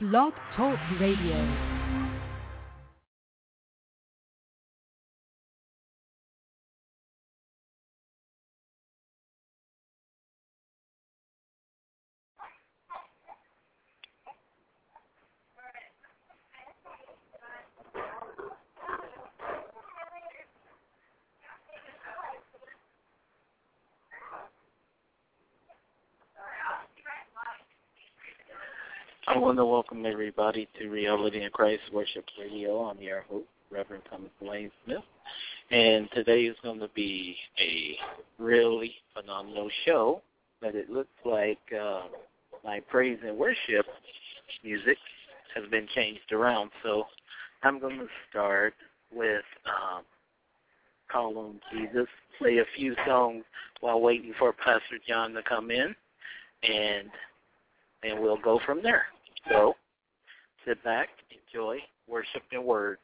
Blog Talk Radio. I want to welcome everybody to Reality in Christ Worship Radio. I'm your host, Reverend Thomas Wayne Smith. And today is going to be a really phenomenal show, but it looks like uh, my praise and worship music has been changed around. So I'm going to start with um, Call on Jesus, play a few songs while waiting for Pastor John to come in, and and we'll go from there. So sit back, enjoy, worship and word.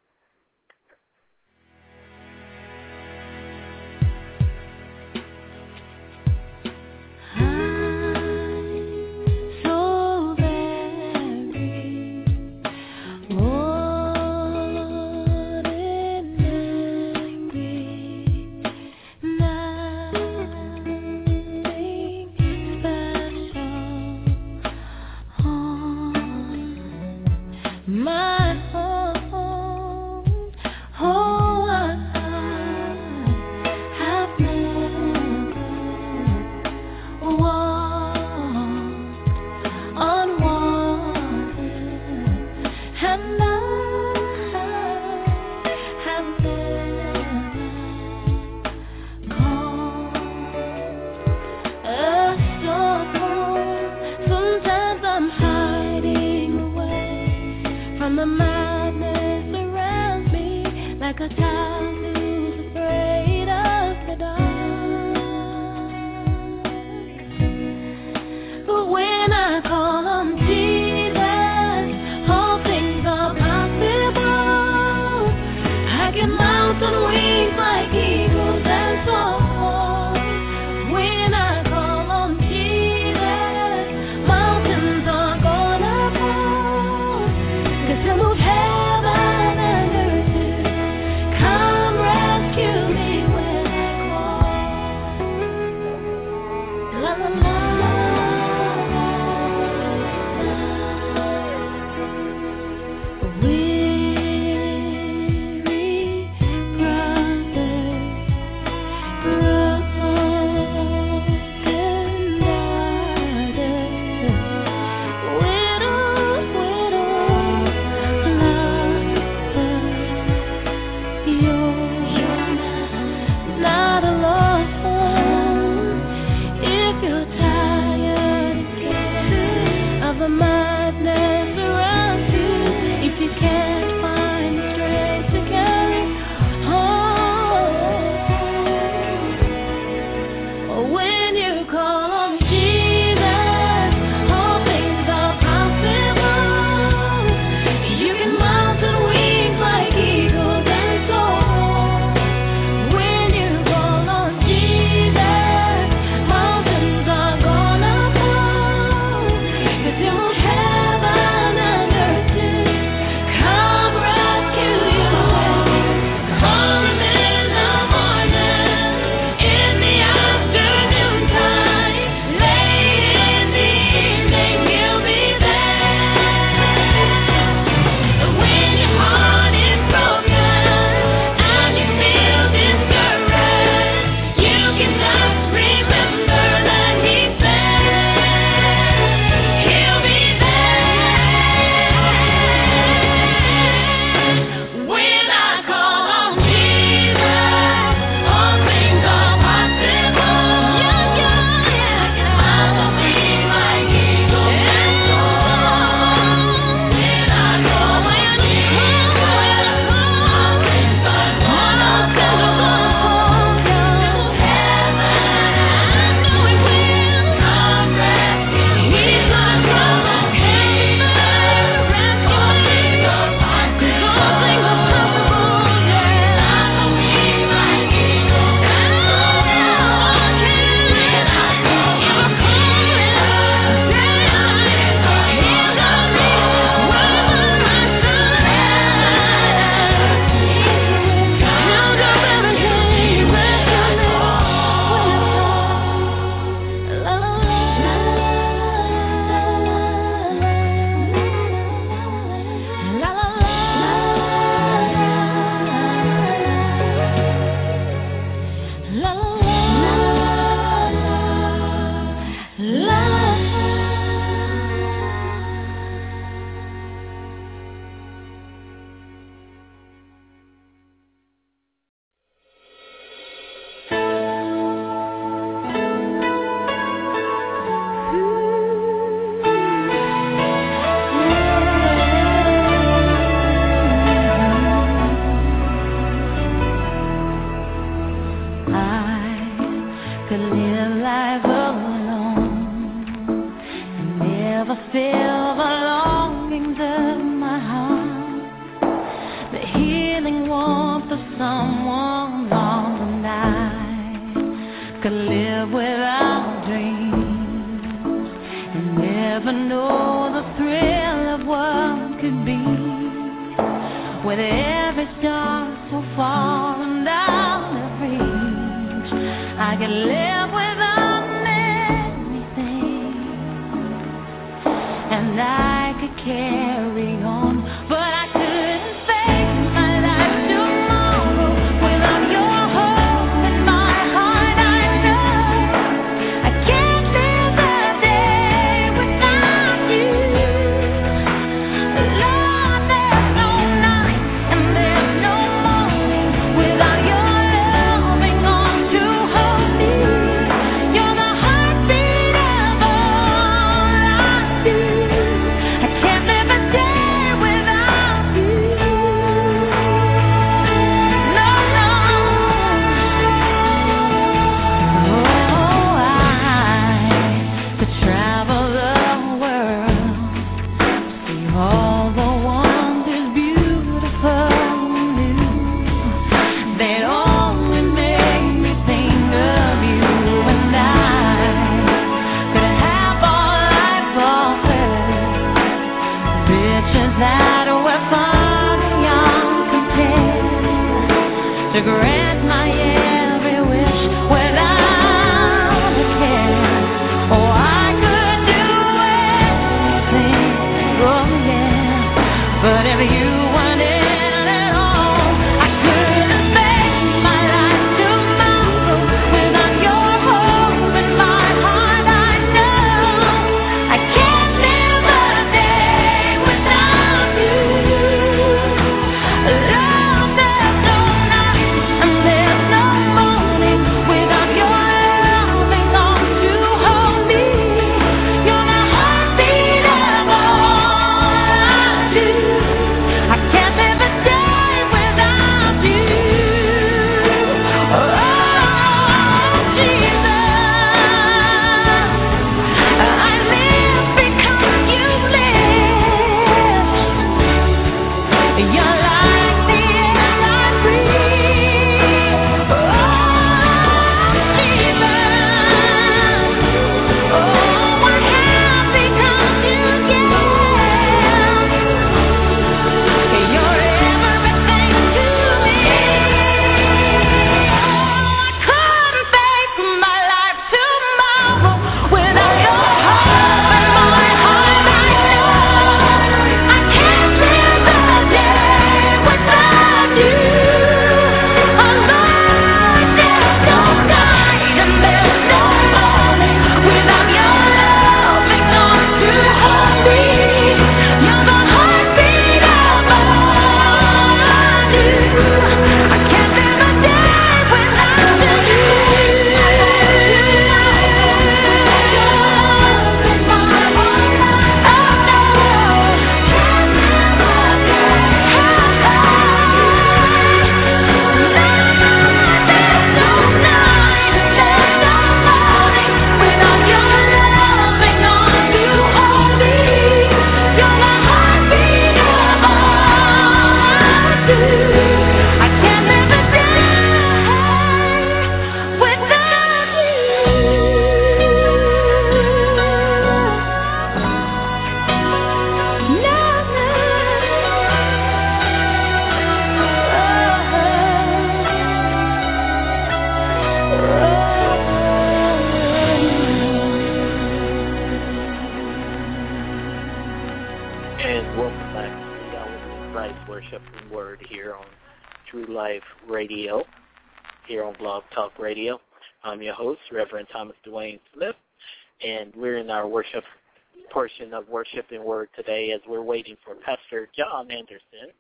Worship word today as we're waiting for Pastor John Anderson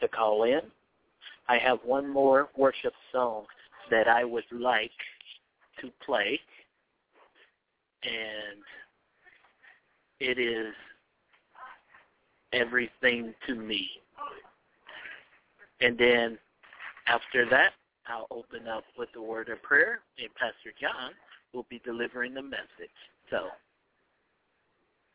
to call in. I have one more worship song that I would like to play, and it is Everything to Me. And then after that, I'll open up with the word of prayer, and Pastor John will be delivering the message. So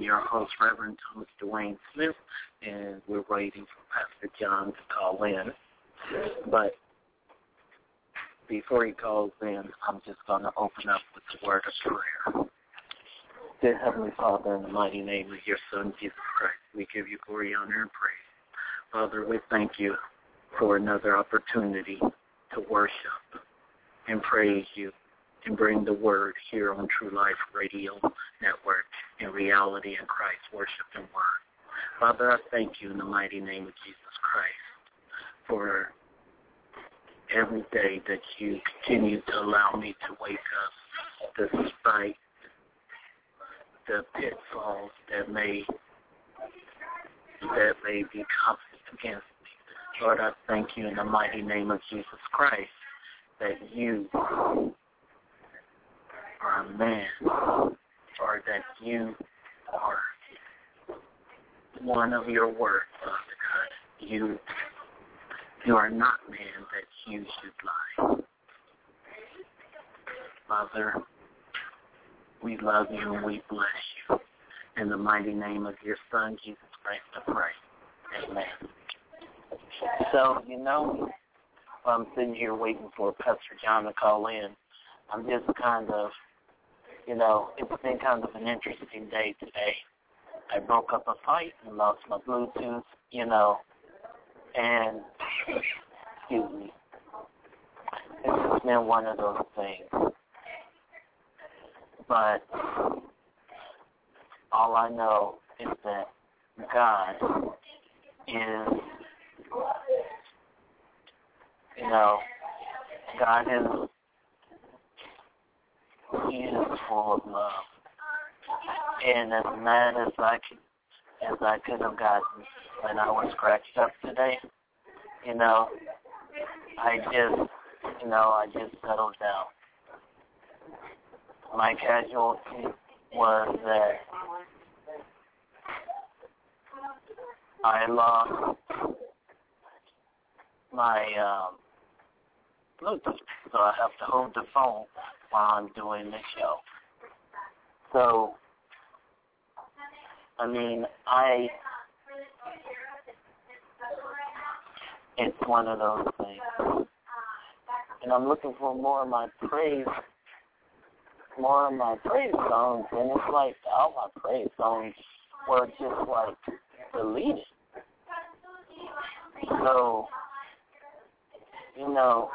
Your host, Reverend Thomas Dwayne Smith, and we're waiting for Pastor John to call in. But before he calls in, I'm just going to open up with the word of prayer. Dear Heavenly Father, in the mighty name of your Son, Jesus Christ, we give you glory, honor, and praise. Father, we thank you for another opportunity to worship and praise you and bring the word here on True Life Radio Network in reality in Christ, worship and word. Father, I thank you in the mighty name of Jesus Christ for every day that you continue to allow me to wake up despite the pitfalls that may that may be coming against me. Lord, I thank you in the mighty name of Jesus Christ that you are a man or that you are one of your words, Father God. You you are not man that you should lie. Father, we love you and we bless you. In the mighty name of your Son, Jesus Christ, I pray. Amen. So, you know, I'm sitting here waiting for Pastor John to call in. I'm just kind of, you know, it's been kind of an interesting day today. I broke up a fight and lost my Bluetooth, you know, and, excuse me, it's just been one of those things. But all I know is that God is, you know, God is, He is full of love. And as mad as I could, as I could have gotten when I was scratched up today, you know, I just, you know, I just settled down. My casualty was that I lost my um, Bluetooth, so I have to hold the phone while I'm doing the show. So, I mean, I, it's one of those things. And I'm looking for more of my praise, more of my praise songs, and it's like all my praise songs were just like deleted. So, you know,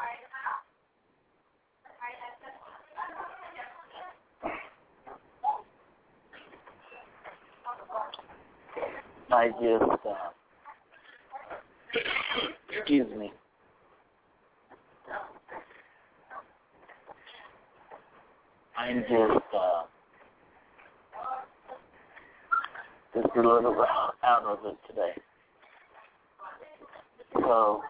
I just, uh, excuse me. I'm just, uh, just a little out of it today. So,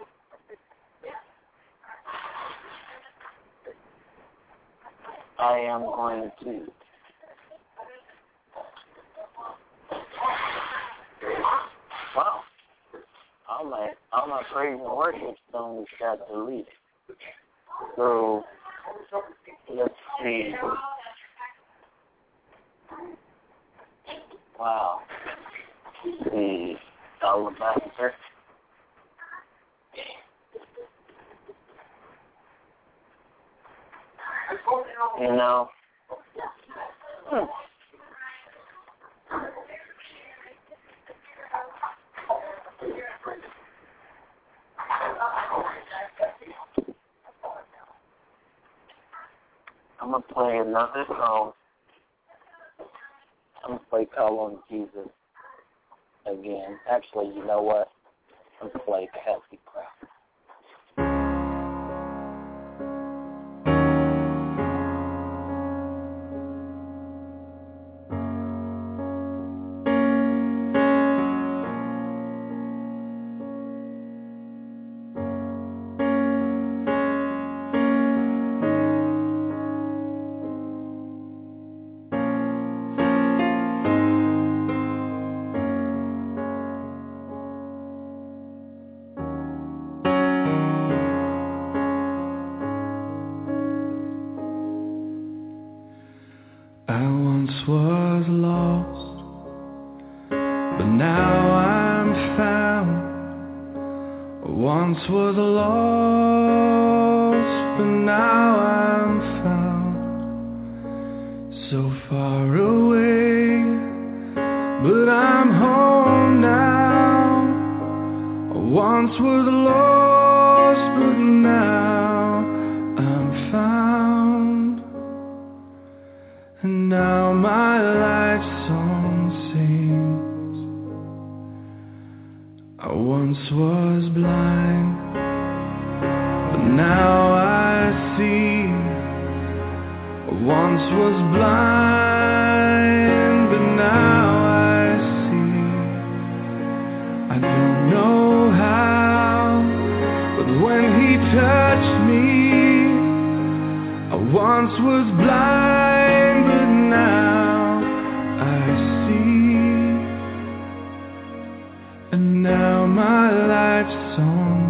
I am going to Wow. All my all my praise and worship songs got deleted. So let's see. Wow. The alabaster. You know. Hmm. I'm gonna play another song. I'm gonna play Call on Jesus again. Actually, you know what? I'm gonna play Happy Crowd. And now my life's song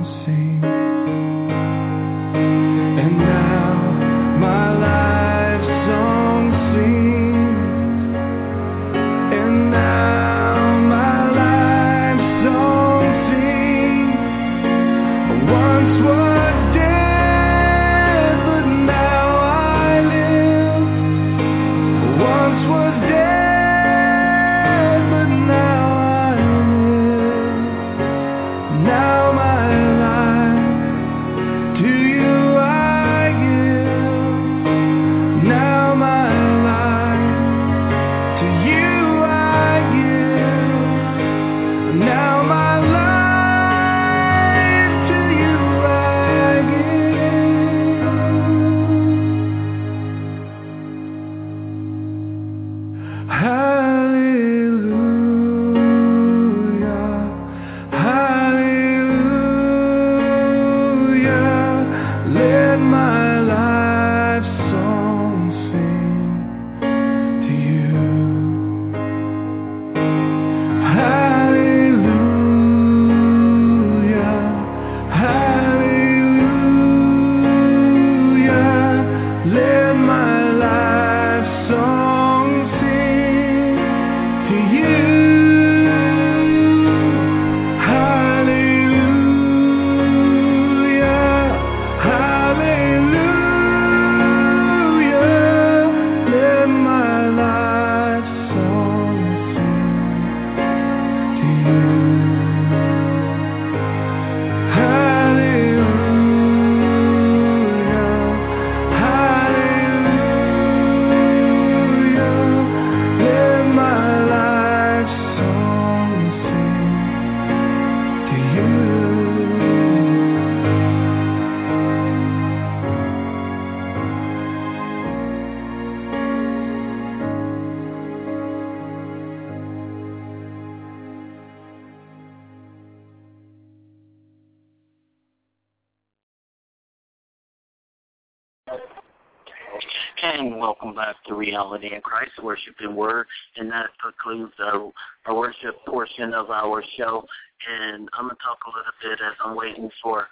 in Christ, Worship and Word. And that concludes our, our worship portion of our show. And I'm going to talk a little bit as I'm waiting for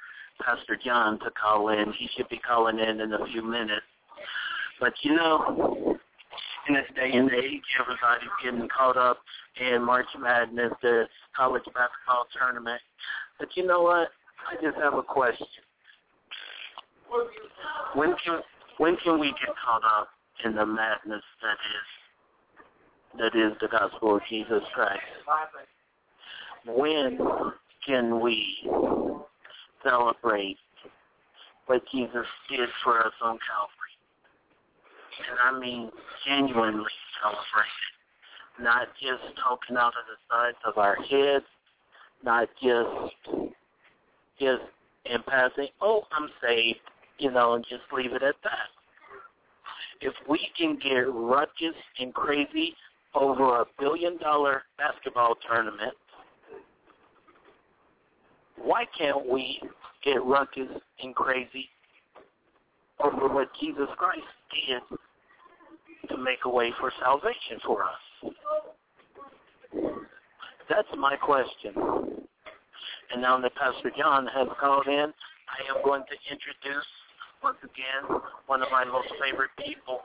Pastor John to call in. He should be calling in in a few minutes. But you know, in this day and age, everybody's getting caught up in March Madness, the college basketball tournament. But you know what? I just have a question. When can when can we get caught up in the madness that is that is the gospel of Jesus Christ? When can we celebrate what Jesus did for us on Calvary? And I mean genuinely celebrate it. Not just talking out of the sides of our heads, not just just in passing, oh, I'm saved, you know, and just leave it at that. If we can get ruckus and crazy over a billion dollar basketball tournament, why can't we get ruckus and crazy over what Jesus Christ did to make a way for salvation for us? That's my question. And now that Pastor John has called in, I am going to introduce once again one of my most favorite people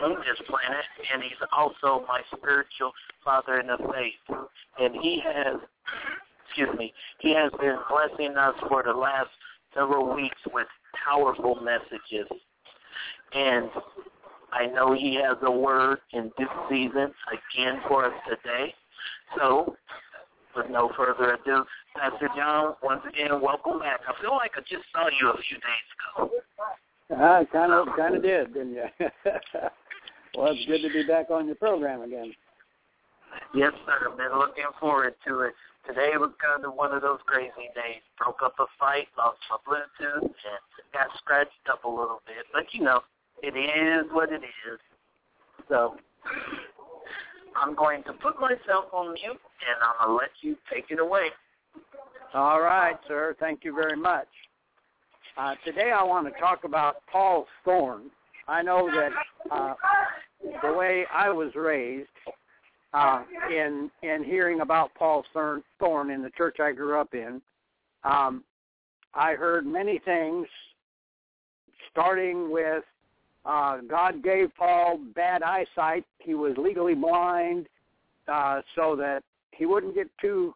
on this planet, and he's also my spiritual father in the faith. And he has, excuse me, he has been blessing us for the last several weeks with powerful messages. And I know he has a word in this season again for us today. So, with no further ado, Pastor John, once again, welcome back. I feel like I just saw you a few days ago. I kind of, kind of did, didn't you? well, it's good to be back on your program again. Yes, sir. I've been looking forward to it. Today was kind of one of those crazy days. Broke up a fight, lost my Bluetooth, and got scratched up a little bit. But you know, it is what it is. So I'm going to put myself on mute, and I'm going to let you take it away. All right, sir. Thank you very much. Uh, today I want to talk about Paul thorn. I know that uh, the way I was raised, uh, in in hearing about Paul thorn, thorn in the church I grew up in, um, I heard many things, starting with uh, God gave Paul bad eyesight. He was legally blind, uh, so that he wouldn't get too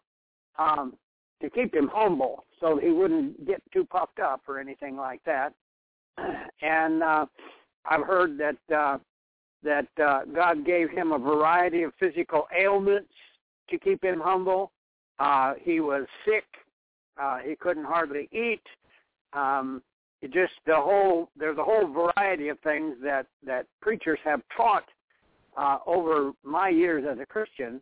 um, to keep him humble, so he wouldn't get too puffed up or anything like that. And uh, I've heard that uh, that uh, God gave him a variety of physical ailments to keep him humble. Uh, he was sick. Uh, he couldn't hardly eat. Um, just the whole there's a whole variety of things that that preachers have taught uh, over my years as a Christian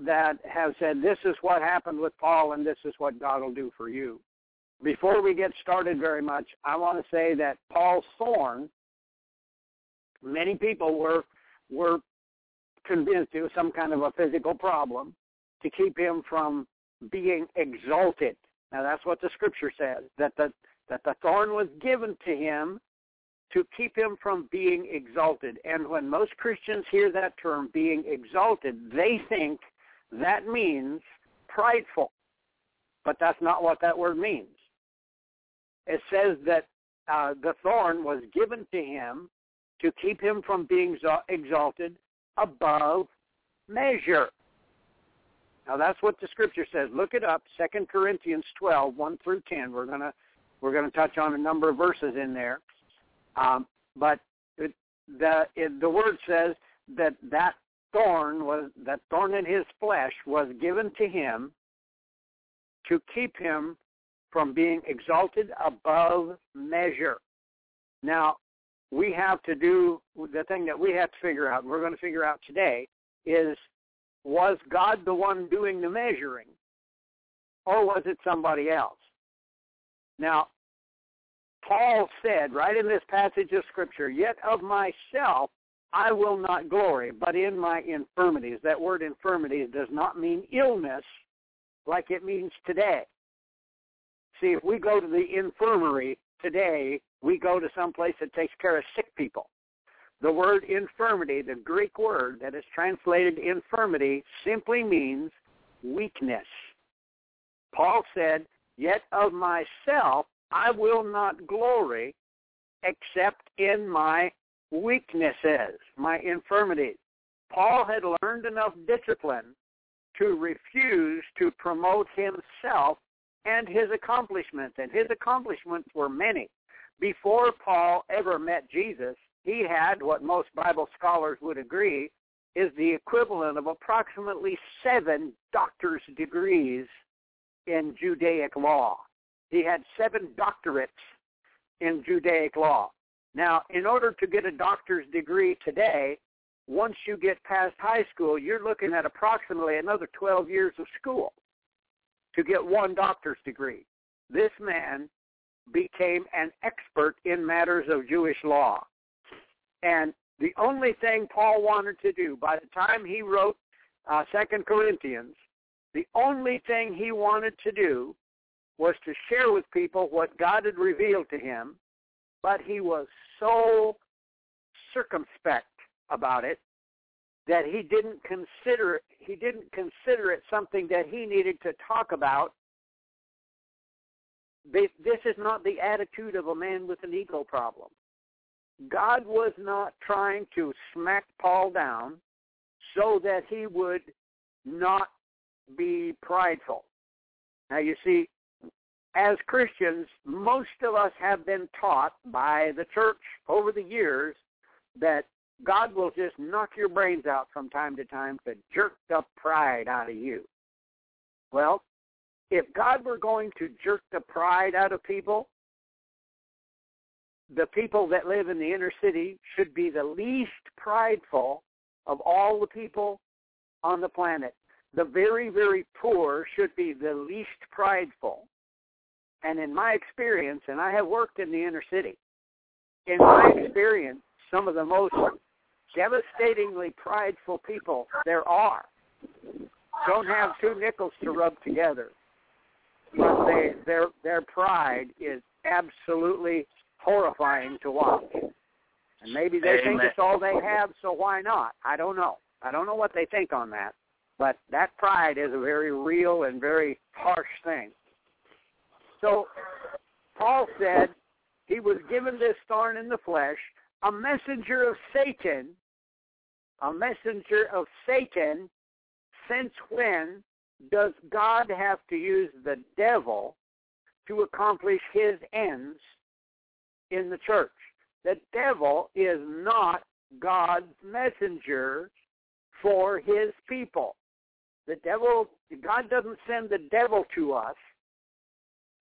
that have said this is what happened with Paul and this is what God will do for you. Before we get started very much, I want to say that Paul's thorn, many people were were convinced it was some kind of a physical problem to keep him from being exalted. Now that's what the scripture says, that the that the thorn was given to him to keep him from being exalted. And when most Christians hear that term, being exalted, they think that means prideful. But that's not what that word means. It says that uh, the thorn was given to him to keep him from being exalted above measure. Now that's what the scripture says. Look it up, Second Corinthians 12, 1 through 10. We're going to we're going to touch on a number of verses in there. Um, but it, the it, the word says that that thorn was that thorn in his flesh was given to him to keep him from being exalted above measure. Now, we have to do the thing that we have to figure out, and we're going to figure out today, is was God the one doing the measuring, or was it somebody else? Now, Paul said right in this passage of Scripture, Yet of myself I will not glory, but in my infirmities. That word infirmities does not mean illness like it means today. See, if we go to the infirmary today, we go to some place that takes care of sick people. The word infirmity, the Greek word that is translated infirmity, simply means weakness. Paul said, Yet of myself I will not glory except in my weaknesses, my infirmities. Paul had learned enough discipline to refuse to promote himself and his accomplishments, and his accomplishments were many. Before Paul ever met Jesus, he had what most Bible scholars would agree is the equivalent of approximately seven doctor's degrees in Judaic law. He had seven doctorates in Judaic law. Now, in order to get a doctor's degree today, once you get past high school, you're looking at approximately another 12 years of school to get one doctor's degree. This man became an expert in matters of Jewish law. And the only thing Paul wanted to do by the time he wrote uh, Second Corinthians, the only thing he wanted to do was to share with people what God had revealed to him, but he was so circumspect about it that he didn't consider he didn't consider it something that he needed to talk about. This is not the attitude of a man with an ego problem. God was not trying to smack Paul down so that he would not be prideful. Now you see, as Christians, most of us have been taught by the church over the years that God will just knock your brains out from time to time to jerk the pride out of you. Well, if God were going to jerk the pride out of people, the people that live in the inner city should be the least prideful of all the people on the planet. The very, very poor should be the least prideful. And in my experience, and I have worked in the inner city, in my experience, some of the most devastatingly prideful people there are don't have two nickels to rub together. But they, their their pride is absolutely horrifying to watch. And maybe they Amen. think it's all they have, so why not? I don't know. I don't know what they think on that. But that pride is a very real and very harsh thing. So Paul said he was given this thorn in the flesh, a messenger of Satan, a messenger of Satan. Since when does God have to use the devil to accomplish his ends in the church? The devil is not God's messenger for his people. The devil, God doesn't send the devil to us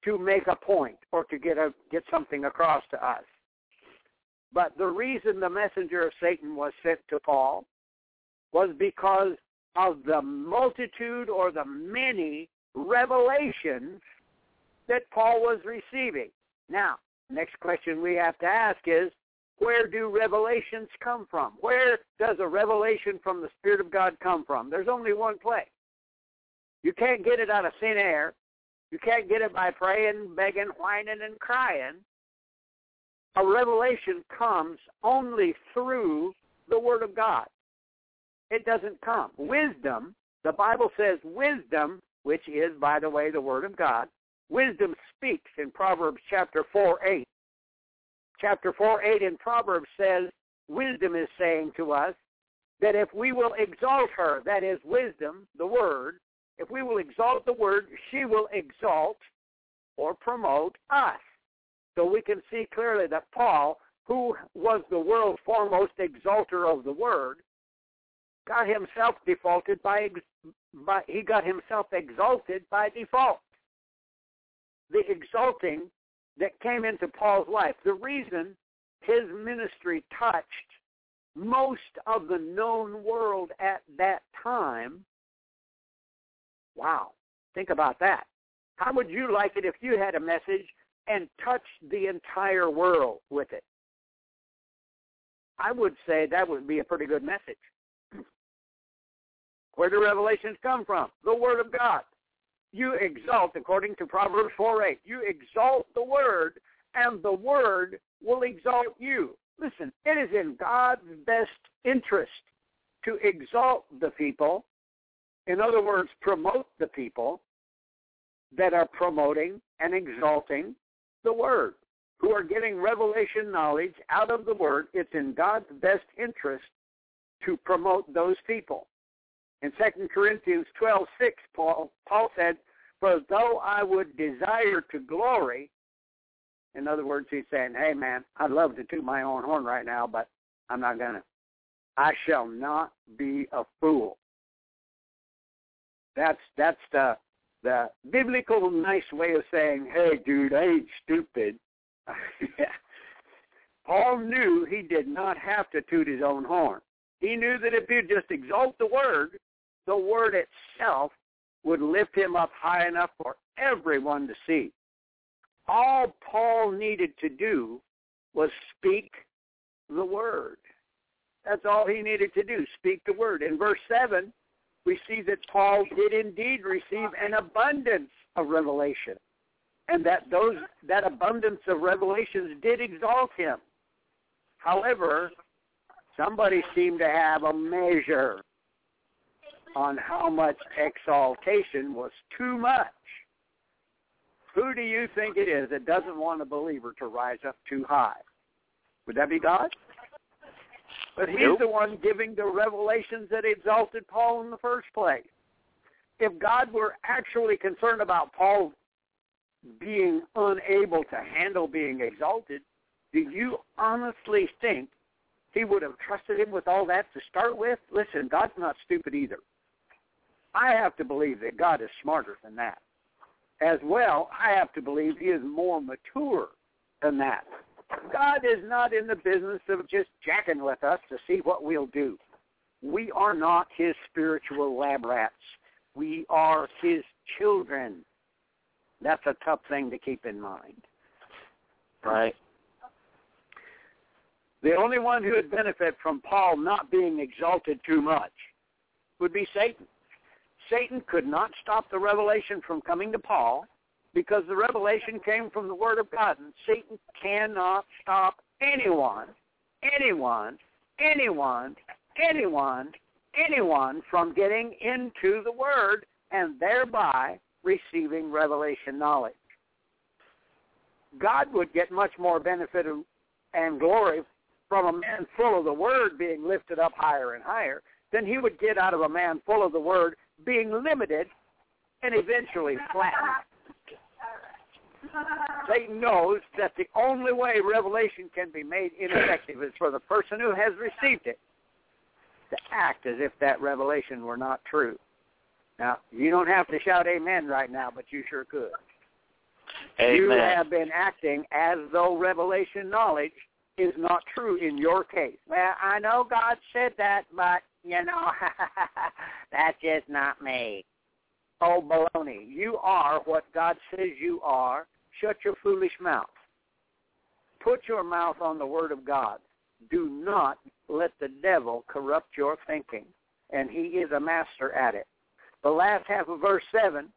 to make a point or to get a get something across to us. But the reason the messenger of Satan was sent to Paul was because of the multitude or the many revelations that Paul was receiving. Now, next question we have to ask is, where do revelations come from? Where does a revelation from the Spirit of God come from? There's only one place. You can't get it out of thin air. You can't get it by praying, begging, whining, and crying. A revelation comes only through the Word of God. It doesn't come. Wisdom, the Bible says wisdom, which is, by the way, the Word of God, wisdom speaks in Proverbs chapter 4, 8. Chapter 4, 8 in Proverbs says, wisdom is saying to us that if we will exalt her, that is wisdom, the Word, if we will exalt the Word, she will exalt or promote us. So we can see clearly that Paul, who was the world's foremost exalter of the Word, got himself defaulted by, by he got himself exalted by default. The exalting that came into Paul's life, the reason his ministry touched most of the known world at that time. Wow, think about that. How would you like it if you had a message and touched the entire world with it? I would say that would be a pretty good message. Where do revelations come from? The Word of God. You exalt, according to Proverbs 4 8, you exalt the Word, and the Word will exalt you. Listen, it is in God's best interest to exalt the people, in other words, promote the people that are promoting and exalting the Word, who are getting revelation knowledge out of the Word. It's in God's best interest to promote those people. In 2 Corinthians 12, 6, Paul, Paul said, For though I would desire to glory, in other words, he's saying, hey, man, I'd love to toot my own horn right now, but I'm not going to. I shall not be a fool. That's that's the the biblical nice way of saying, hey, dude, I ain't stupid. Paul knew he did not have to toot his own horn. He knew that if he'd just exalt the word, the word itself would lift him up high enough for everyone to see. All Paul needed to do was speak the word. That's all he needed to do, speak the word. In verse 7, we see that Paul did indeed receive an abundance of revelation. And that those that abundance of revelations did exalt him. However, somebody seemed to have a measure on how much exaltation was too much. Who do you think it is that doesn't want a believer to rise up too high? Would that be God? But he's Nope. the one giving the revelations that exalted Paul in the first place. If God were actually concerned about Paul being unable to handle being exalted, do you honestly think he would have trusted him with all that to start with? Listen, God's not stupid either. I have to believe that God is smarter than that. As well, I have to believe he is more mature than that. God is not in the business of just jacking with us to see what we'll do. We are not his spiritual lab rats. We are his children. That's a tough thing to keep in mind. Right. The only one who would benefit from Paul not being exalted too much would be Satan. Satan could not stop the revelation from coming to Paul because the revelation came from the Word of God. And Satan cannot stop anyone, anyone, anyone, anyone, anyone from getting into the Word and thereby receiving revelation knowledge. God would get much more benefit and glory from a man full of the Word being lifted up higher and higher than he would get out of a man full of the Word being limited and eventually flattened. Satan knows that the only way revelation can be made ineffective is for the person who has received it to act as if that revelation were not true. Now, you don't have to shout amen right now, but you sure could. You have been acting as though revelation knowledge is not true in your case. Well, I know God said that, but, you know, that's just not me. Oh, baloney. You are what God says you are. Shut your foolish mouth. Put your mouth on the Word of God. Do not let the devil corrupt your thinking, and he is a master at it. The last half of verse 7,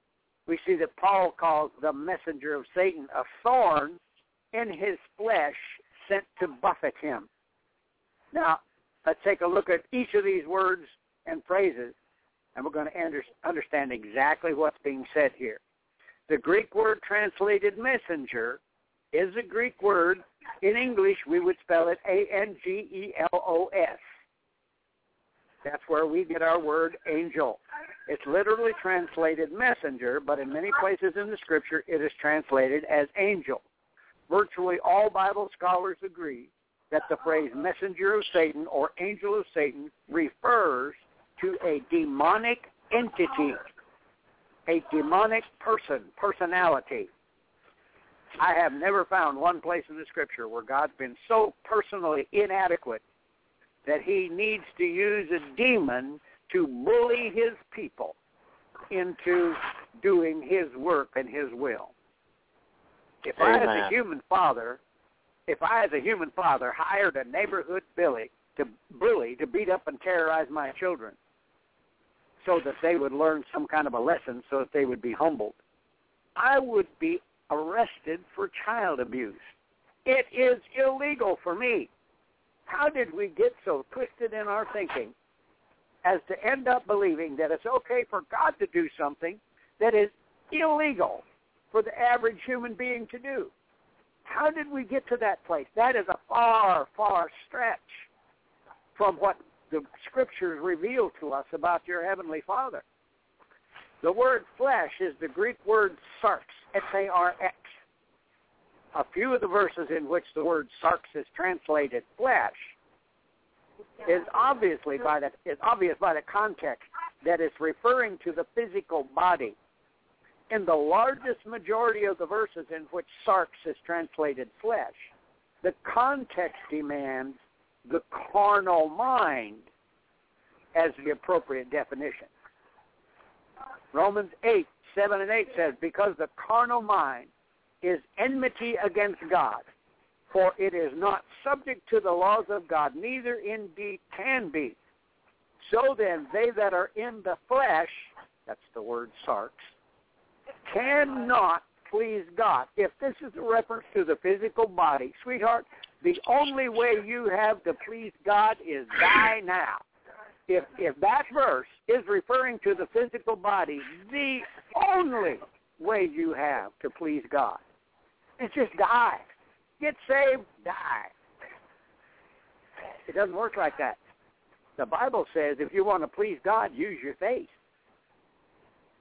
we see that Paul calls the messenger of Satan a thorn in his flesh sent to buffet him. Now, let's take a look at each of these words and phrases, and we're going to under- understand exactly what's being said here. The Greek word translated messenger is a Greek word. In English, we would spell it A-N-G-E-L-O-S. That's where we get our word angel. It's literally translated messenger, but in many places in the scripture it is translated as angel. Virtually all Bible scholars agree that the phrase messenger of Satan or angel of Satan refers to a demonic entity, a demonic person, personality. I have never found one place in the scripture where God's been so personally inadequate that he needs to use a demon to bully his people into doing his work and his will. If I as a human father, if I as a human father hired a neighborhood bully to bully to beat up and terrorize my children so that they would learn some kind of a lesson so that they would be humbled, I would be arrested for child abuse. It is illegal for me. How did we get so twisted in our thinking as to end up believing that it's okay for God to do something that is illegal for the average human being to do? How did we get to that place? That is a far, far stretch from what the scriptures reveal to us about your heavenly Father. The word flesh is the Greek word sarx, S-A-R-X. A few of the verses in which the word sarx is translated flesh is obviously by the is obvious by the context that it's referring to the physical body. In the largest majority of the verses in which sarx is translated flesh, the context demands the carnal mind as the appropriate definition. Romans 8, 7 and 8 says, Because the carnal mind is enmity against God, for it is not subject to the laws of God, neither indeed can be. So then, they that are in the flesh, that's the word sarx, cannot please God. If this is a reference to the physical body, sweetheart, the only way you have to please God is die now. If if that verse is referring to the physical body, the only way you have to please God is just die. Get saved, die. It doesn't work like that. The Bible says if you want to please God, use your faith.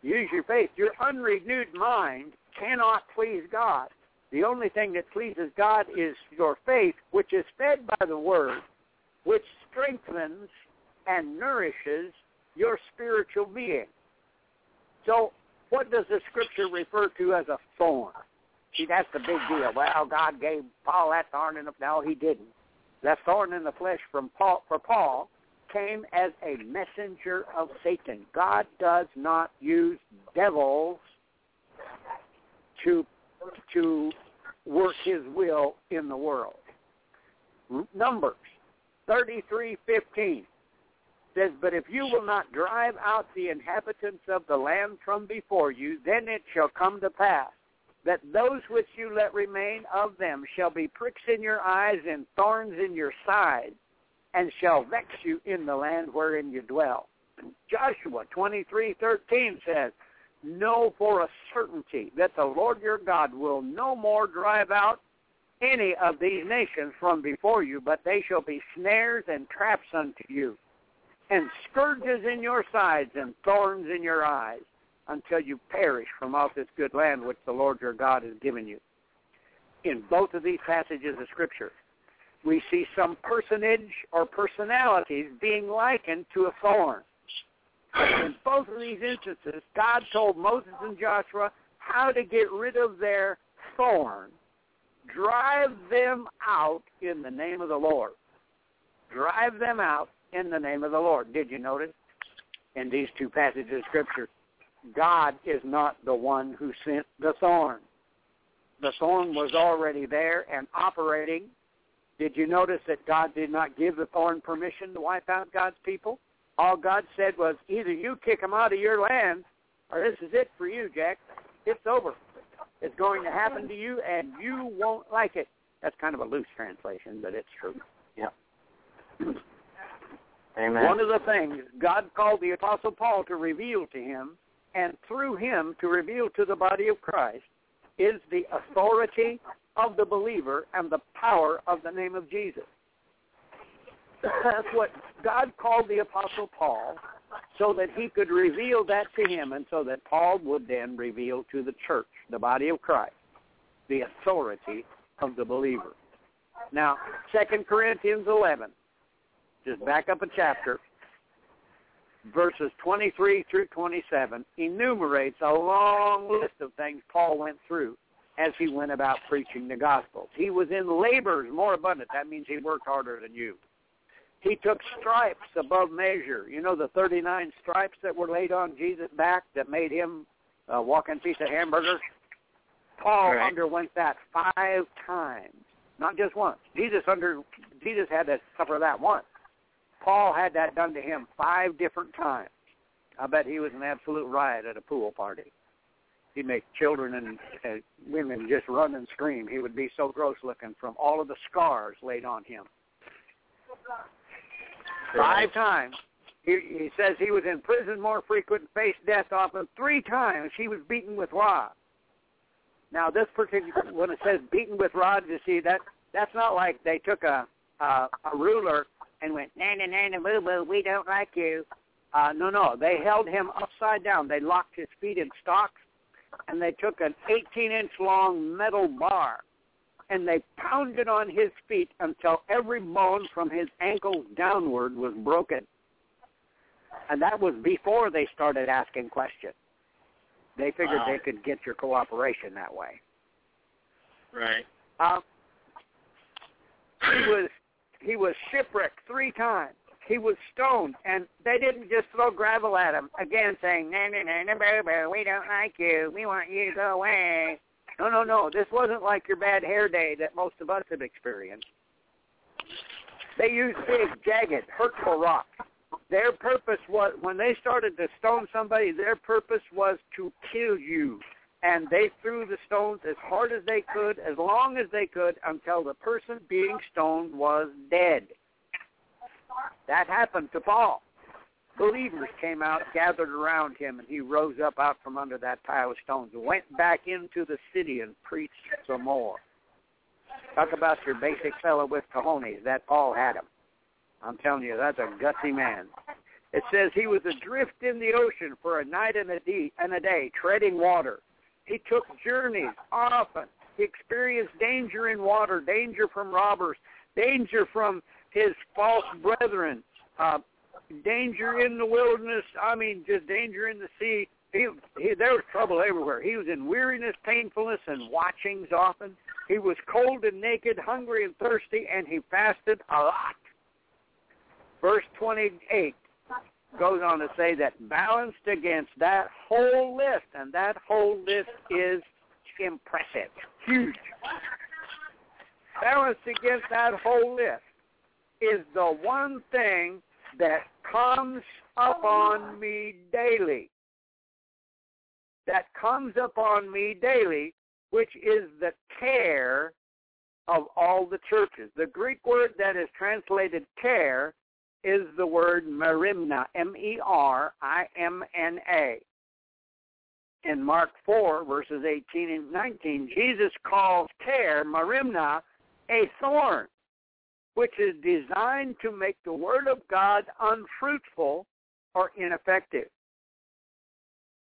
Use your faith. Your unrenewed mind cannot please God. The only thing that pleases God is your faith, which is fed by the Word, which strengthens and nourishes your spiritual being. So what does the Scripture refer to as a thorn? See, that's the big deal. Well, God gave Paul that thorn in the... No, he didn't. That thorn in the flesh from Paul, for Paul came as a messenger of Satan. God does not use devils to to work his will in the world. Numbers 33:15 says, "But if you will not drive out the inhabitants of the land from before you, then it shall come to pass that those which you let remain of them shall be pricks in your eyes and thorns in your sides, and shall vex you in the land wherein you dwell." Joshua 23:13 says, know for a certainty that the Lord your God will no more drive out any of these nations from before you, but they shall be snares and traps unto you, and scourges in your sides and thorns in your eyes, until you perish from off this good land which the Lord your God has given you. In both of these passages of Scripture, we see some personage or personalities being likened to a thorn. In both of these instances, God told Moses and Joshua how to get rid of their thorn. Drive them out in the name of the Lord. Drive them out in the name of the Lord. Did you notice in these two passages of Scripture? God is not the one who sent the thorn. The thorn was already there and operating. Did you notice that God did not give the thorn permission to wipe out God's people? All God said was, either you kick them out of your land, or this is it for you, Jack. It's over. It's going to happen to you, and you won't like it. That's kind of a loose translation, but it's true. Yeah. Amen. One of the things God called the Apostle Paul to reveal to him, and through him to reveal to the body of Christ, is the authority of the believer and the power of the name of Jesus. That's what God called the Apostle Paul so that he could reveal that to him and so that Paul would then reveal to the church, the body of Christ, the authority of the believer. Now, 2 Corinthians 11, just back up a chapter, verses 23 through 27, enumerates a long list of things Paul went through as he went about preaching the gospel. He was in labors more abundant. That means he worked harder than you. He took stripes above measure. You know the 39 stripes that were laid on Jesus' back that made him a walking piece of hamburger? Paul right. underwent that five times, not just once. Jesus under Jesus had to suffer that once. Paul had that done to him five different times. I bet he was an absolute riot at a pool party. He'd make children and uh, women just run and scream. He would be so gross looking from all of the scars laid on him. Five times. He, he says he was in prison more frequent, faced death often. Three times he was beaten with rods. Now this particular, when it says beaten with rods, you see that that's not like they took a a, a ruler and went na na na na boo boo. We don't like you. Uh, no, no. They held him upside down. They locked his feet in stocks, and they took an 18-inch long metal bar and they pounded on his feet until every bone from his ankles downward was broken. And that was before they started asking questions. They figured wow. they could get your cooperation that way. Right. Um, he was he was shipwrecked three times. He was stoned, and they didn't just throw gravel at him again, saying, "No, no, no, no, boo, boo, we don't like you. We want you to go away." No, no, no. This wasn't like your bad hair day that most of us have experienced. They used big, jagged, hurtful rocks. Their purpose was, when they started to stone somebody, their purpose was to kill you. And they threw the stones as hard as they could, as long as they could, until the person being stoned was dead. That happened to Paul believers came out, gathered around him, and he rose up out from under that pile of stones went back into the city and preached some more. Talk about your basic fellow with cojones. That Paul had him. I'm telling you, that's a gutsy man. It says he was adrift in the ocean for a night and a day, and a day treading water. He took journeys often. He experienced danger in water, danger from robbers, danger from his false brethren, uh, danger in the wilderness. I mean, just danger in the sea. He, he, there was trouble everywhere. He was in weariness, painfulness, and watchings often. He was cold and naked, hungry and thirsty, and he fasted a lot. Verse 28 goes on to say that balanced against that whole list, and that whole list is impressive, huge. Balanced against that whole list is the one thing that comes upon me daily. That comes upon me daily, which is the care of all the churches. The Greek word that is translated care is the word merimna, M-E-R-I-M-N-A. In Mark 4, verses 18 and 19, Jesus calls care, merimna, a thorn, which is designed to make the Word of God unfruitful or ineffective.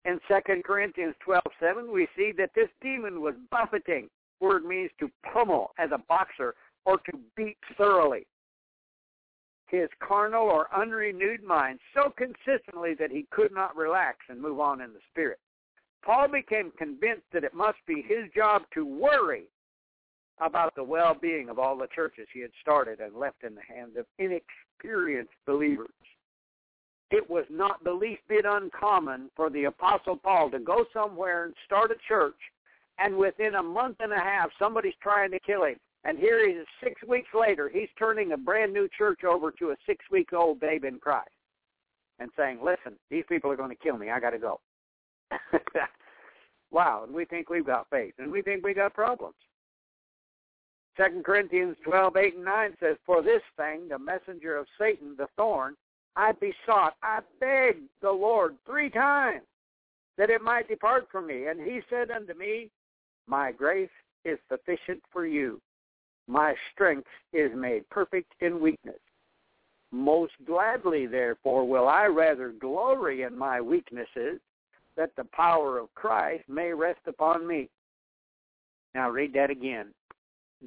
In 2 Corinthians 12:7, we see that this demon was buffeting. Word means to pummel as a boxer or to beat thoroughly his carnal or unrenewed mind so consistently that he could not relax and move on in the spirit. Paul became convinced that it must be his job to worry about the well-being of all the churches he had started and left in the hands of inexperienced believers. It was not the least bit uncommon for the Apostle Paul to go somewhere and start a church, and within a month and a half, somebody's trying to kill him. And here he is six weeks later, he's turning a brand new church over to a six-week-old babe in Christ and saying, listen, these people are going to kill me. I got to go. wow, and we think we've got faith, and we think we got problems. Second Corinthians 12, 8 and 9 says, For this thing, the messenger of Satan, the thorn, I besought, I begged the Lord three times that it might depart from me. And he said unto me, My grace is sufficient for you. My strength is made perfect in weakness. Most gladly, therefore, will I rather glory in my weaknesses, that the power of Christ may rest upon me. Now read that again.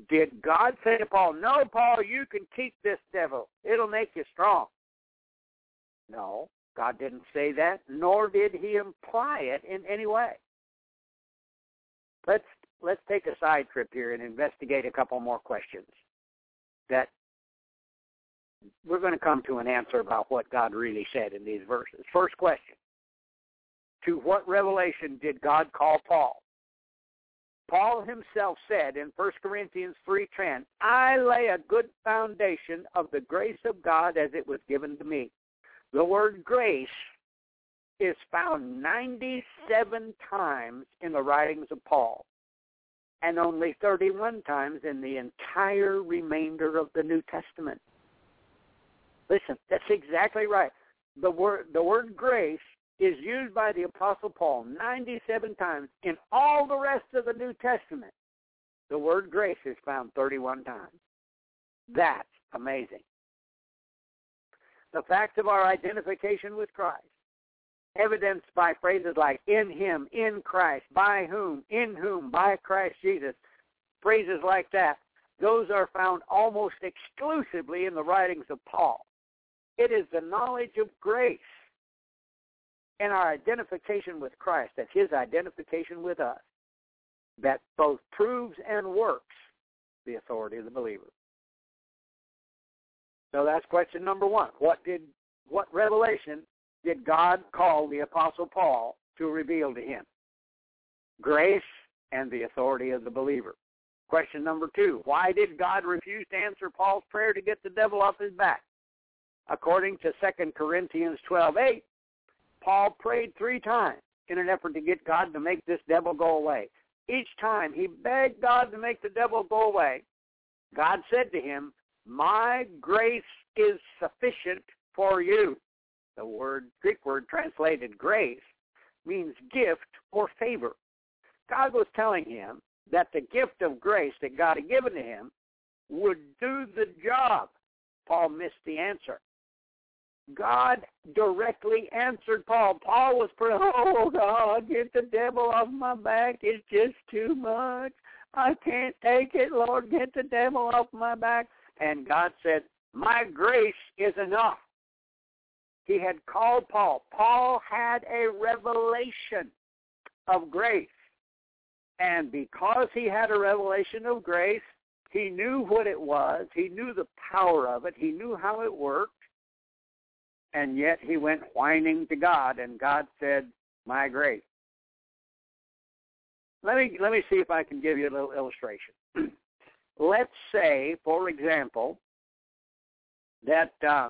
Did God say to Paul, no, Paul, you can keep this devil. It'll make you strong. No, God didn't say that, nor did he imply it in any way. Let's let's take a side trip here and investigate a couple more questions that we're going to come to an answer about what God really said in these verses. First question. To what revelation did God call Paul? Paul himself said in 1 Corinthians 3.10, I lay a good foundation of the grace of God as it was given to me. The word grace is found 97 times in the writings of Paul and only 31 times in the entire remainder of the New Testament. Listen, that's exactly right. The word the word grace is used by the apostle Paul 97 times in all the rest of the New Testament. The word grace is found 31 times. That's amazing. The fact of our identification with Christ evidenced by phrases like in him, in Christ, by whom, in whom, by Christ Jesus, phrases like that, those are found almost exclusively in the writings of Paul. It is the knowledge of grace and our identification with Christ, that's his identification with us, that both proves and works the authority of the believer. So that's question number one. What did what revelation did God call the Apostle Paul to reveal to him? Grace and the authority of the believer. Question number two, why did God refuse to answer Paul's prayer to get the devil off his back? According to 2 Corinthians 12:8, Paul prayed three times in an effort to get God to make this devil go away. Each time he begged God to make the devil go away, God said to him, my grace is sufficient for you. The word, Greek word translated grace means gift or favor. God was telling him that the gift of grace that God had given to him would do the job Paul missed the answer. God directly answered Paul. Paul was praying, oh God, get the devil off my back. It's just too much. I can't take it, Lord. Get the devil off my back. And God said, my grace is enough. He had called Paul. Paul had a revelation of grace. And because he had a revelation of grace, he knew what it was. He knew the power of it. He knew how it worked. And yet he went whining to God, and God said, my grace. Let me, let me see if I can give you a little illustration. Let's say, for example, that uh,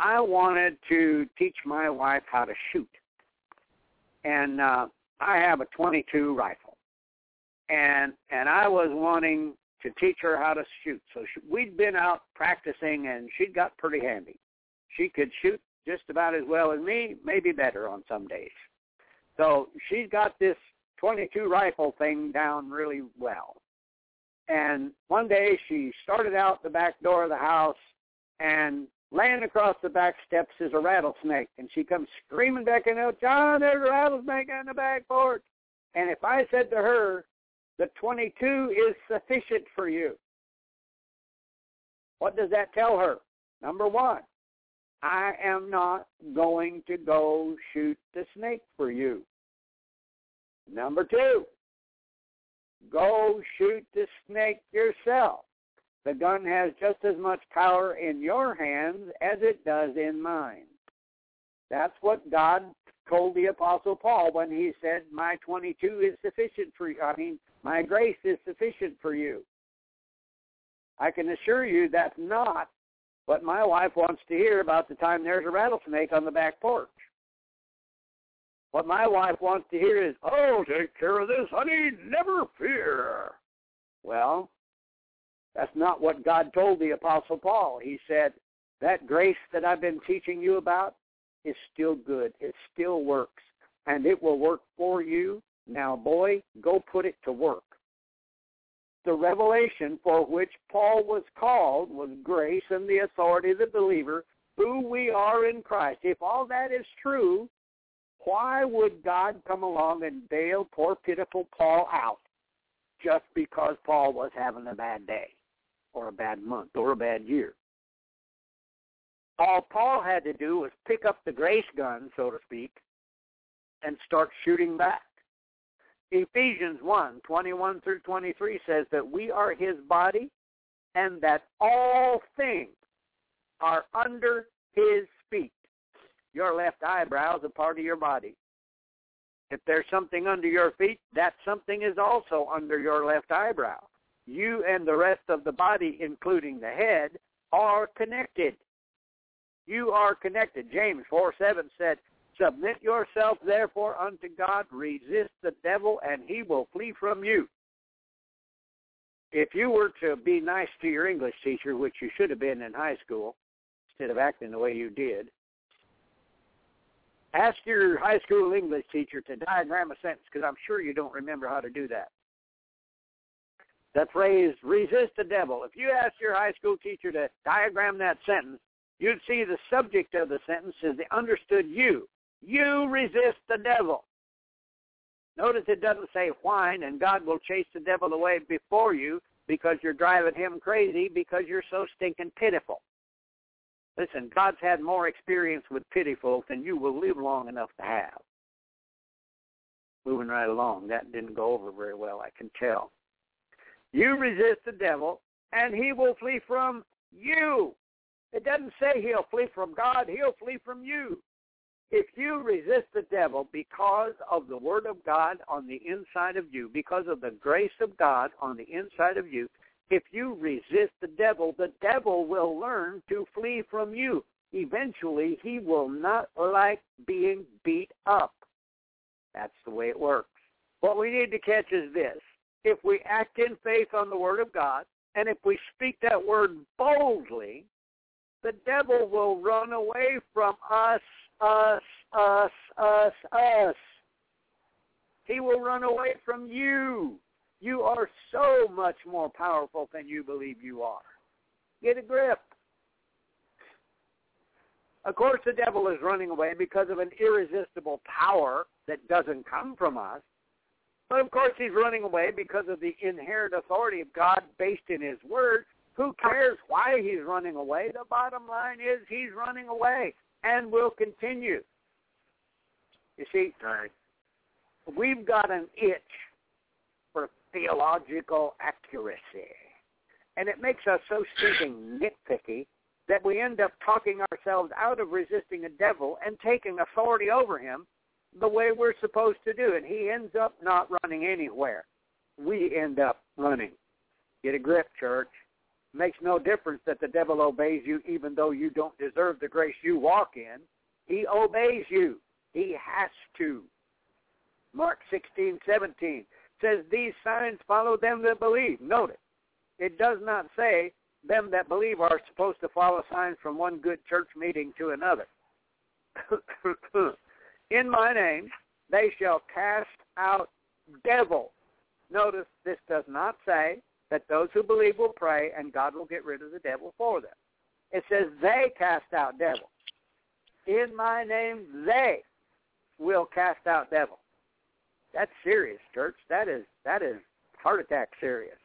I wanted to teach my wife how to shoot. And uh, I have a 22 rifle. And and I was wanting to teach her how to shoot. So she, we'd been out practicing and she'd got pretty handy. She could shoot just about as well as me, maybe better on some days. So she's got this 22 rifle thing down really well. And one day she started out the back door of the house and laying across the back steps is a rattlesnake. And she comes screaming back in, John, there's a rattlesnake on the back porch. And if I said to her, the 22 is sufficient for you, what does that tell her? Number one, I am not going to go shoot the snake for you. Number two, go shoot the snake yourself. The gun has just as much power in your hands as it does in mine. That's what God told the Apostle Paul when he said, my 22 is sufficient for you. I mean, my grace is sufficient for you. I can assure you that's not what my wife wants to hear about the time there's a rattlesnake on the back porch. What my wife wants to hear is, oh, take care of this, honey, never fear. Well, that's not what God told the Apostle Paul. He said, that grace that I've been teaching you about is still good. It still works. And it will work for you. Now, boy, go put it to work. The revelation for which Paul was called was grace and the authority of the believer, who we are in Christ. If all that is true, why would God come along and bail poor pitiful Paul out just because Paul was having a bad day? or a bad month or a bad year. All Paul had to do was pick up the grace gun, so to speak, and start shooting back. Ephesians 1, 21 through 23 says that we are his body and that all things are under his feet. Your left eyebrow is a part of your body. If there's something under your feet, that something is also under your left eyebrow you and the rest of the body, including the head, are connected. You are connected. James 4 7 said, Submit yourself therefore unto God, resist the devil, and he will flee from you. If you were to be nice to your English teacher, which you should have been in high school, instead of acting the way you did, ask your high school English teacher to diagram a sentence, because I'm sure you don't remember how to do that that phrase, resist the devil. If you asked your high school teacher to diagram that sentence, you'd see the subject of the sentence is the understood you. You resist the devil. Notice it doesn't say whine and God will chase the devil away before you because you're driving him crazy because you're so stinking pitiful. Listen, God's had more experience with pitiful than you will live long enough to have. Moving right along, that didn't go over very well, I can tell. You resist the devil, and he will flee from you. It doesn't say he'll flee from God. He'll flee from you. If you resist the devil because of the Word of God on the inside of you, because of the grace of God on the inside of you, if you resist the devil, the devil will learn to flee from you. Eventually, he will not like being beat up. That's the way it works. What we need to catch is this if we act in faith on the Word of God, and if we speak that word boldly, the devil will run away from us, us, us, us, us. He will run away from you. You are so much more powerful than you believe you are. Get a grip. Of course, the devil is running away because of an irresistible power that doesn't come from us. But of course, he's running away because of the inherent authority of God based in his word. Who cares why he's running away? The bottom line is he's running away and will continue. You see, we've got an itch for theological accuracy. And it makes us so stinking nitpicky that we end up talking ourselves out of resisting a devil and taking authority over him the way we're supposed to do. And he ends up not running anywhere. We end up running. Get a grip, church. Makes no difference that the devil obeys you even though you don't deserve the grace you walk in. He obeys you. He has to. Mark 16, 17 says, These signs follow them that believe. Notice, it does not say them that believe are supposed to follow signs from one good church meeting to another. In my name, they shall cast out devils. Notice this does not say that those who believe will pray and God will get rid of the devil for them. It says they cast out devils. In my name, they will cast out devils. That's serious, church. That is that is heart attack serious.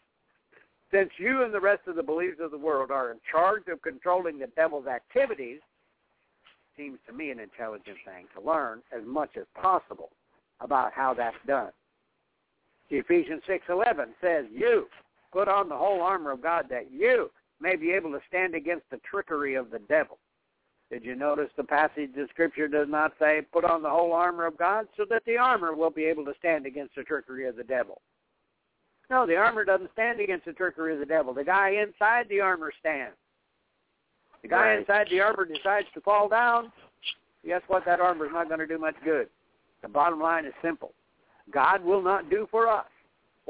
Since you and the rest of the believers of the world are in charge of controlling the devil's activities, seems to me an intelligent thing to learn as much as possible about how that's done. Ephesians 6:11 says, "You put on the whole armor of God that you may be able to stand against the trickery of the devil." Did you notice the passage of Scripture does not say, put on the whole armor of God so that the armor will be able to stand against the trickery of the devil? No, the armor doesn't stand against the trickery of the devil. The guy inside the armor stands. The guy Right. inside the armor decides to fall down, guess what? That armor is not going to do much good. The bottom line is simple. God will not do for us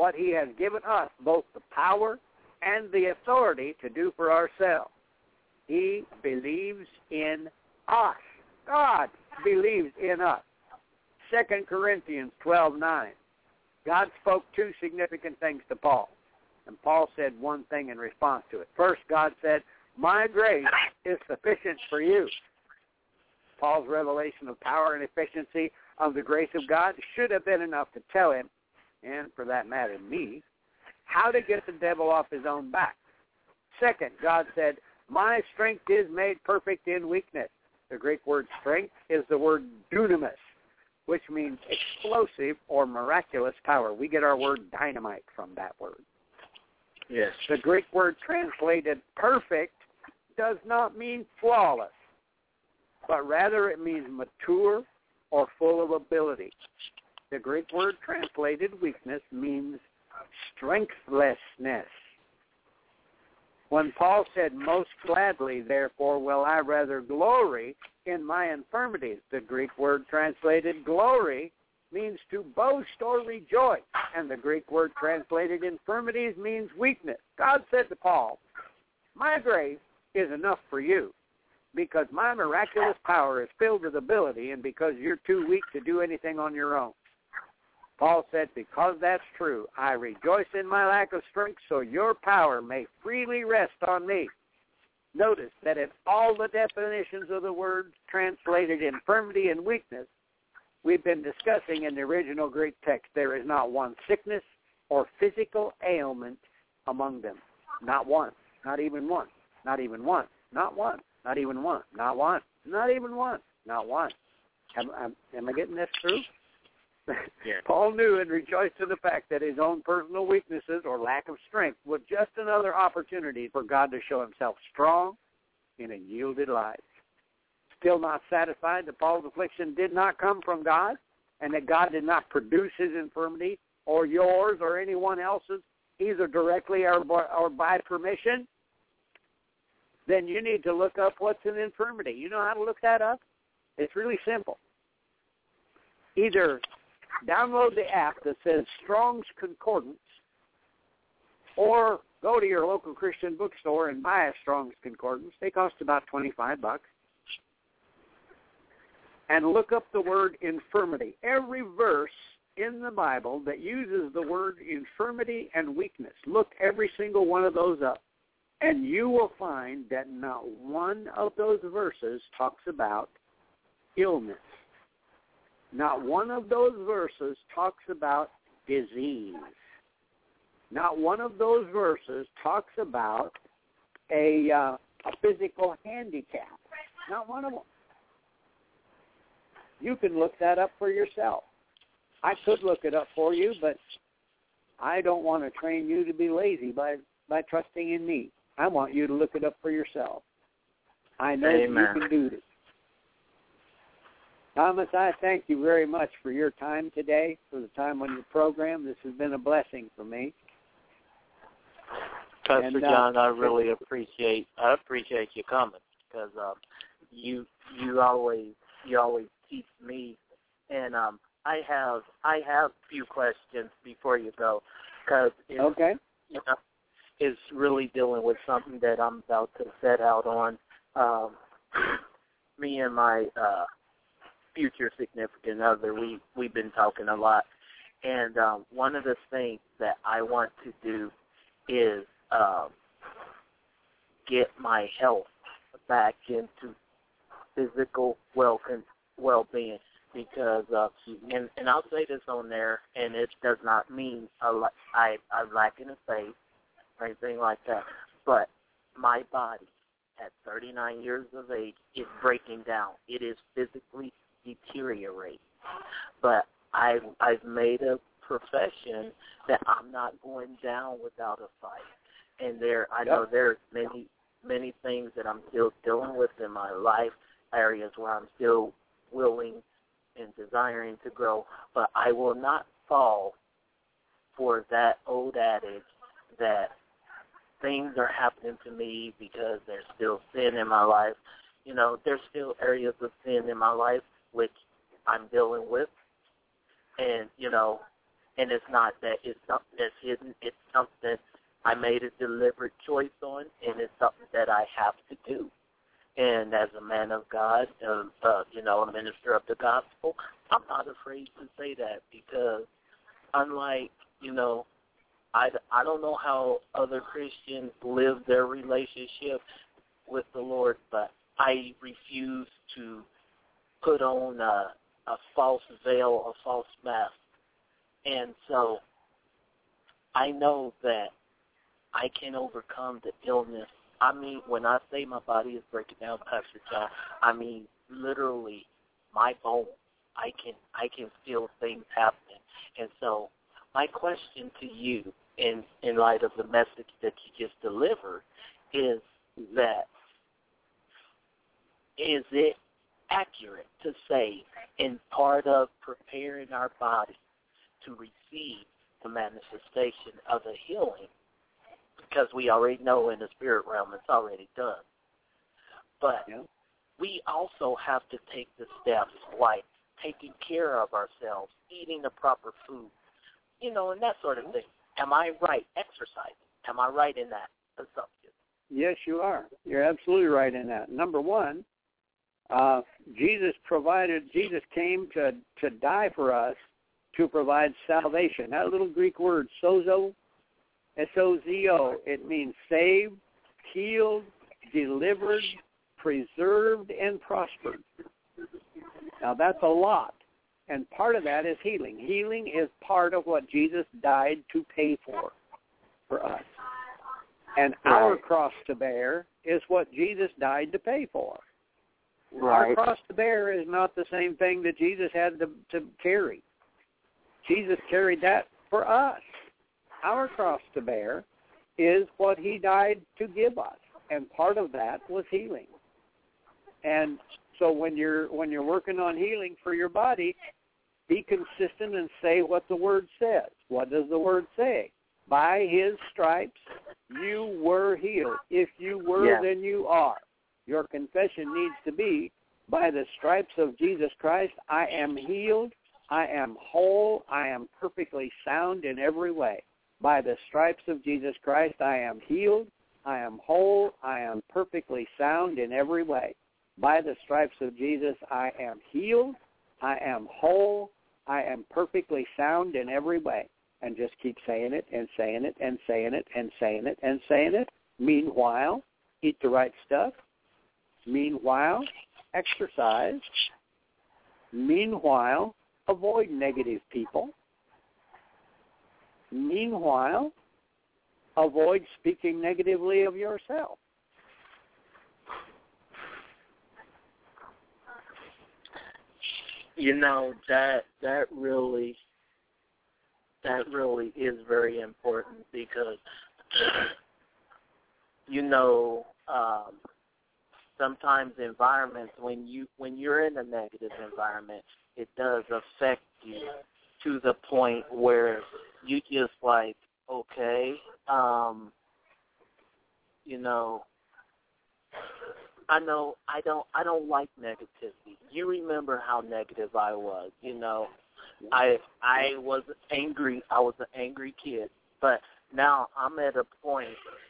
what he has given us both the power and the authority to do for ourselves. He believes in us. God believes in us. Second Corinthians twelve nine. God spoke two significant things to Paul. And Paul said one thing in response to it. First, God said, My grace is sufficient for you. Paul's revelation of power and efficiency of the grace of God should have been enough to tell him, and for that matter, me, how to get the devil off his own back. Second, God said, My strength is made perfect in weakness. The Greek word strength is the word dunamis, which means explosive or miraculous power. We get our word dynamite from that word. Yes. The Greek word translated perfect does not mean flawless, but rather it means mature or full of ability. The Greek word translated weakness means strengthlessness. When Paul said, Most gladly, therefore, will I rather glory in my infirmities, the Greek word translated glory means to boast or rejoice, and the Greek word translated infirmities means weakness. God said to Paul, My grace is enough for you because my miraculous power is filled with ability and because you're too weak to do anything on your own. Paul said, Because that's true, I rejoice in my lack of strength so your power may freely rest on me. Notice that in all the definitions of the words translated infirmity and weakness, we've been discussing in the original Greek text, there is not one sickness or physical ailment among them. Not one. Not even one. Not even one. Not one. Not even one. Not one. Not even one. Not one. Am, am, am I getting this through? Yeah. Paul knew and rejoiced in the fact that his own personal weaknesses or lack of strength was just another opportunity for God to show himself strong in a yielded life. Still not satisfied that Paul's affliction did not come from God and that God did not produce his infirmity or yours or anyone else's, either directly or by, or by permission, then you need to look up what's an infirmity. You know how to look that up? It's really simple. Either download the app that says Strong's Concordance, or go to your local Christian bookstore and buy a Strong's Concordance. They cost about twenty-five bucks. And look up the word infirmity. Every verse in the Bible that uses the word infirmity and weakness, look every single one of those up. And you will find that not one of those verses talks about illness. Not one of those verses talks about disease. Not one of those verses talks about a, uh, a physical handicap. Not one of them. You can look that up for yourself. I could look it up for you, but I don't want to train you to be lazy by by trusting in me. I want you to look it up for yourself. I know Amen. you can do this. Thomas, I thank you very much for your time today, for the time on your program. This has been a blessing for me. Pastor And, uh, John, I really appreciate I appreciate your comments because um, you you always you always teach me, and um, I have I have a few questions before you go because Okay. you know, is really dealing with something that I'm about to set out on. Um, me and my uh, future significant other, we we've been talking a lot, and um, one of the things that I want to do is um, get my health back into physical well well being because uh and and I'll say this on there and it does not mean a la- I I lack in faith or anything like that but my body at 39 years of age is breaking down. It is physically deteriorating but I I've made a profession that I'm not going down without a fight. And there I know there's many many things that I'm still dealing with in my life areas where I'm still willing and desiring to grow, but I will not fall for that old adage that things are happening to me because there's still sin in my life. You know, there's still areas of sin in my life which I'm dealing with, and you know, and it's not that it's something that's hidden. It's something I made a deliberate choice on, and it's something that I have to do. And as a man of God, uh, uh, you know, a minister of the gospel, I'm not afraid to say that because, unlike you know, I I don't know how other Christians live their relationship with the Lord, but I refuse to put on a, a false veil, a false mask, and so I know that I can overcome the illness. I mean, when I say my body is breaking down, Pastor John, I mean literally my bones. I can I can feel things happening, and so my question to you, in in light of the message that you just delivered, is that is it accurate to say, in part of preparing our body to receive the manifestation of the healing, because we already know in the spirit realm it's already done. But Yeah. we also have to take the steps like taking care of ourselves, eating the proper food, you know, and that sort of thing. Am I right? Exercising. Am I right in that assumption? Yes, you are. You're absolutely right in that. Number one, uh, Jesus provided. Jesus came to to die for us to provide salvation. That little Greek word sozo, S O Z O, it means saved, healed, delivered, preserved, and prospered. Now that's a lot. And part of that is healing. Healing is part of what Jesus died to pay for for us. And our cross to bear is what Jesus died to pay for. Our cross to bear is not the same thing that Jesus had to, to carry. Jesus carried that for us. Our cross to bear is what he died to give us. And part of that was healing. And so when you're when you're working on healing for your body, be consistent and say what the word says. What does the word say? By his stripes you were healed. If you were, Yeah. then you are. Your confession needs to be by the stripes of Jesus Christ, I am healed, I am whole, I am perfectly sound in every way. By the stripes of Jesus Christ, I am healed, I am whole, I am perfectly sound in every way. By the stripes of Jesus, I am healed, I am whole, I am perfectly sound in every way. And just keep saying it and saying it and saying it and saying it and saying it. Meanwhile, eat the right stuff. Meanwhile, exercise. Meanwhile, avoid negative people. Meanwhile, avoid speaking negatively of yourself. You know that that really that really is very important because you know um sometimes environments when you when you're in a negative environment it does affect you to the point where you just like okay um you know I know I don't I don't like negativity. You remember how negative I was, you know. I I was angry. I was an angry kid, but now I'm at a point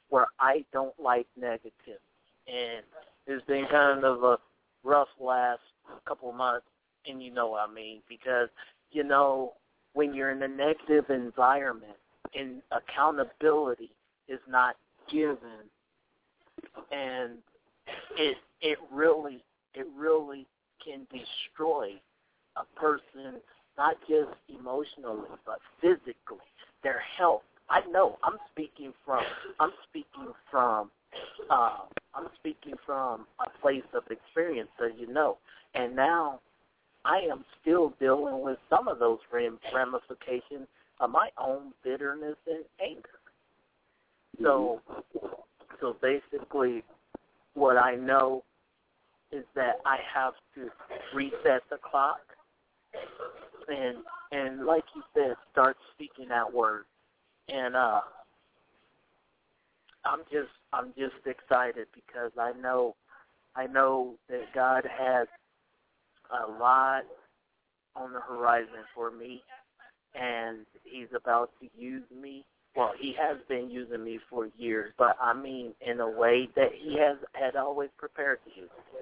where I don't like negativity negative, and it's been kind of a rough last couple months, and you know what I mean because you know when you're in a negative environment and accountability is not given, and it it really it really can destroy a person not just emotionally but physically. Their health. I know. I'm speaking from i'm speaking from uh i'm speaking from a place of experience as you know. And now i am still dealing with some of those ramifications of my own bitterness and anger. So so basically what I know is that I have to reset the clock and and like you said, start speaking that word. And uh I'm just I'm just excited because I know I know that God has a lot on the horizon for me and he's about to use me well, he has been using me for years, but I mean in a way that he has had always prepared to use me.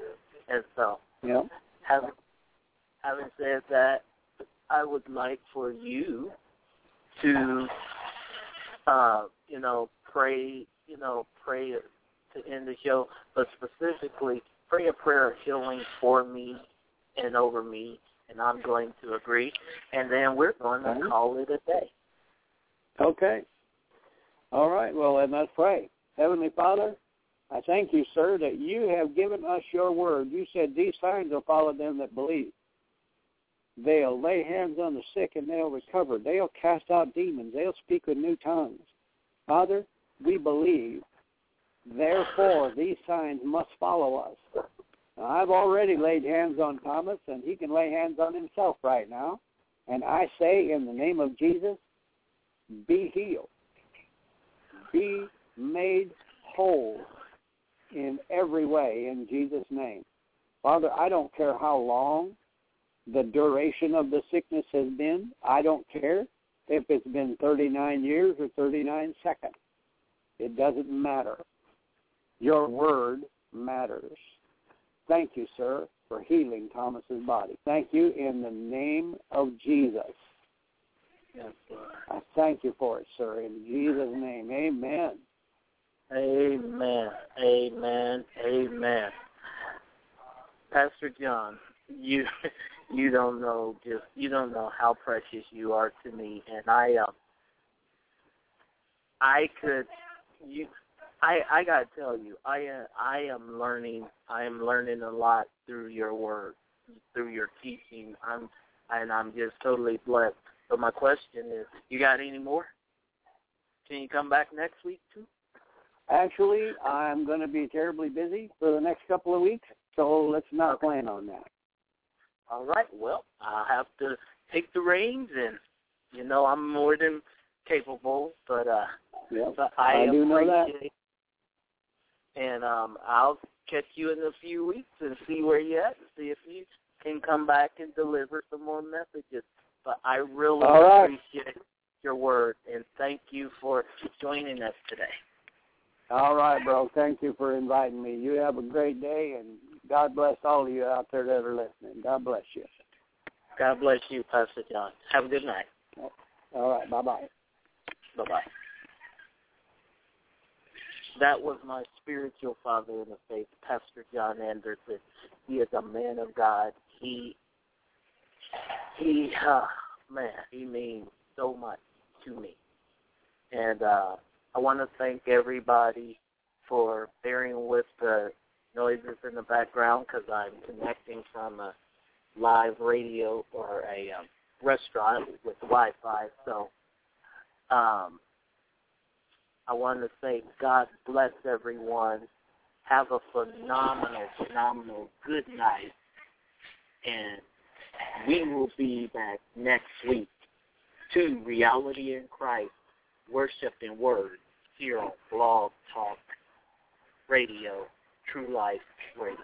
And so, yeah. having having said that, I would like for you to, uh, you know, pray, you know, pray to end the show, but specifically pray a prayer of healing for me and over me, and I'm going to agree, and then we're going to call it a day. Okay. All right, well, then let's pray. Heavenly Father, I thank you, sir, that you have given us your word. You said these signs will follow them that believe. They'll lay hands on the sick and they'll recover. They'll cast out demons. They'll speak with new tongues. Father, we believe. Therefore, these signs must follow us. Now, I've already laid hands on Thomas, and he can lay hands on himself right now. And I say, in the name of Jesus, be healed be made whole in every way in Jesus' name. Father, I don't care how long the duration of the sickness has been. I don't care if it's been 39 years or 39 seconds. It doesn't matter. Your word matters. Thank you, sir, for healing Thomas's body. Thank you in the name of Jesus. Yes, Lord. I thank you for it, sir. In Jesus' name, amen. Amen. Amen. Amen. Pastor John, you you don't know just you don't know how precious you are to me, and I um I could you I I gotta tell you I uh, I am learning I am learning a lot through your word through your teaching. I'm and I'm just totally blessed. So my question is, you got any more? Can you come back next week too? Actually, I'm going to be terribly busy for the next couple of weeks, so let's not Okay. plan on that. All right. Well, I'll have to take the reins, and you know I'm more than capable, but uh, Yep. but I, I do know that. And um, I'll catch you in a few weeks and see where you're at, and see if you can come back and deliver some more messages. But I really right. appreciate your word, and thank you for joining us today. All right, bro. Thank you for inviting me. You have a great day, and God bless all of you out there that are listening. God bless you. God bless you, Pastor John. Have a good night. All right. Bye-bye. Bye bye. that was my spiritual father in the faith, Pastor John Anderson. He is a man of God. He, he, uh, man, he means so much to me. And uh, I want to thank everybody for bearing with the noises in the background because I'm connecting from a live radio or a um, restaurant with Wi-Fi. So um, I want to say God bless everyone. Have a phenomenal, phenomenal good night. And we will be back next week to Reality in Christ, Worship and Word here on Blog Talk Radio, True Life Radio.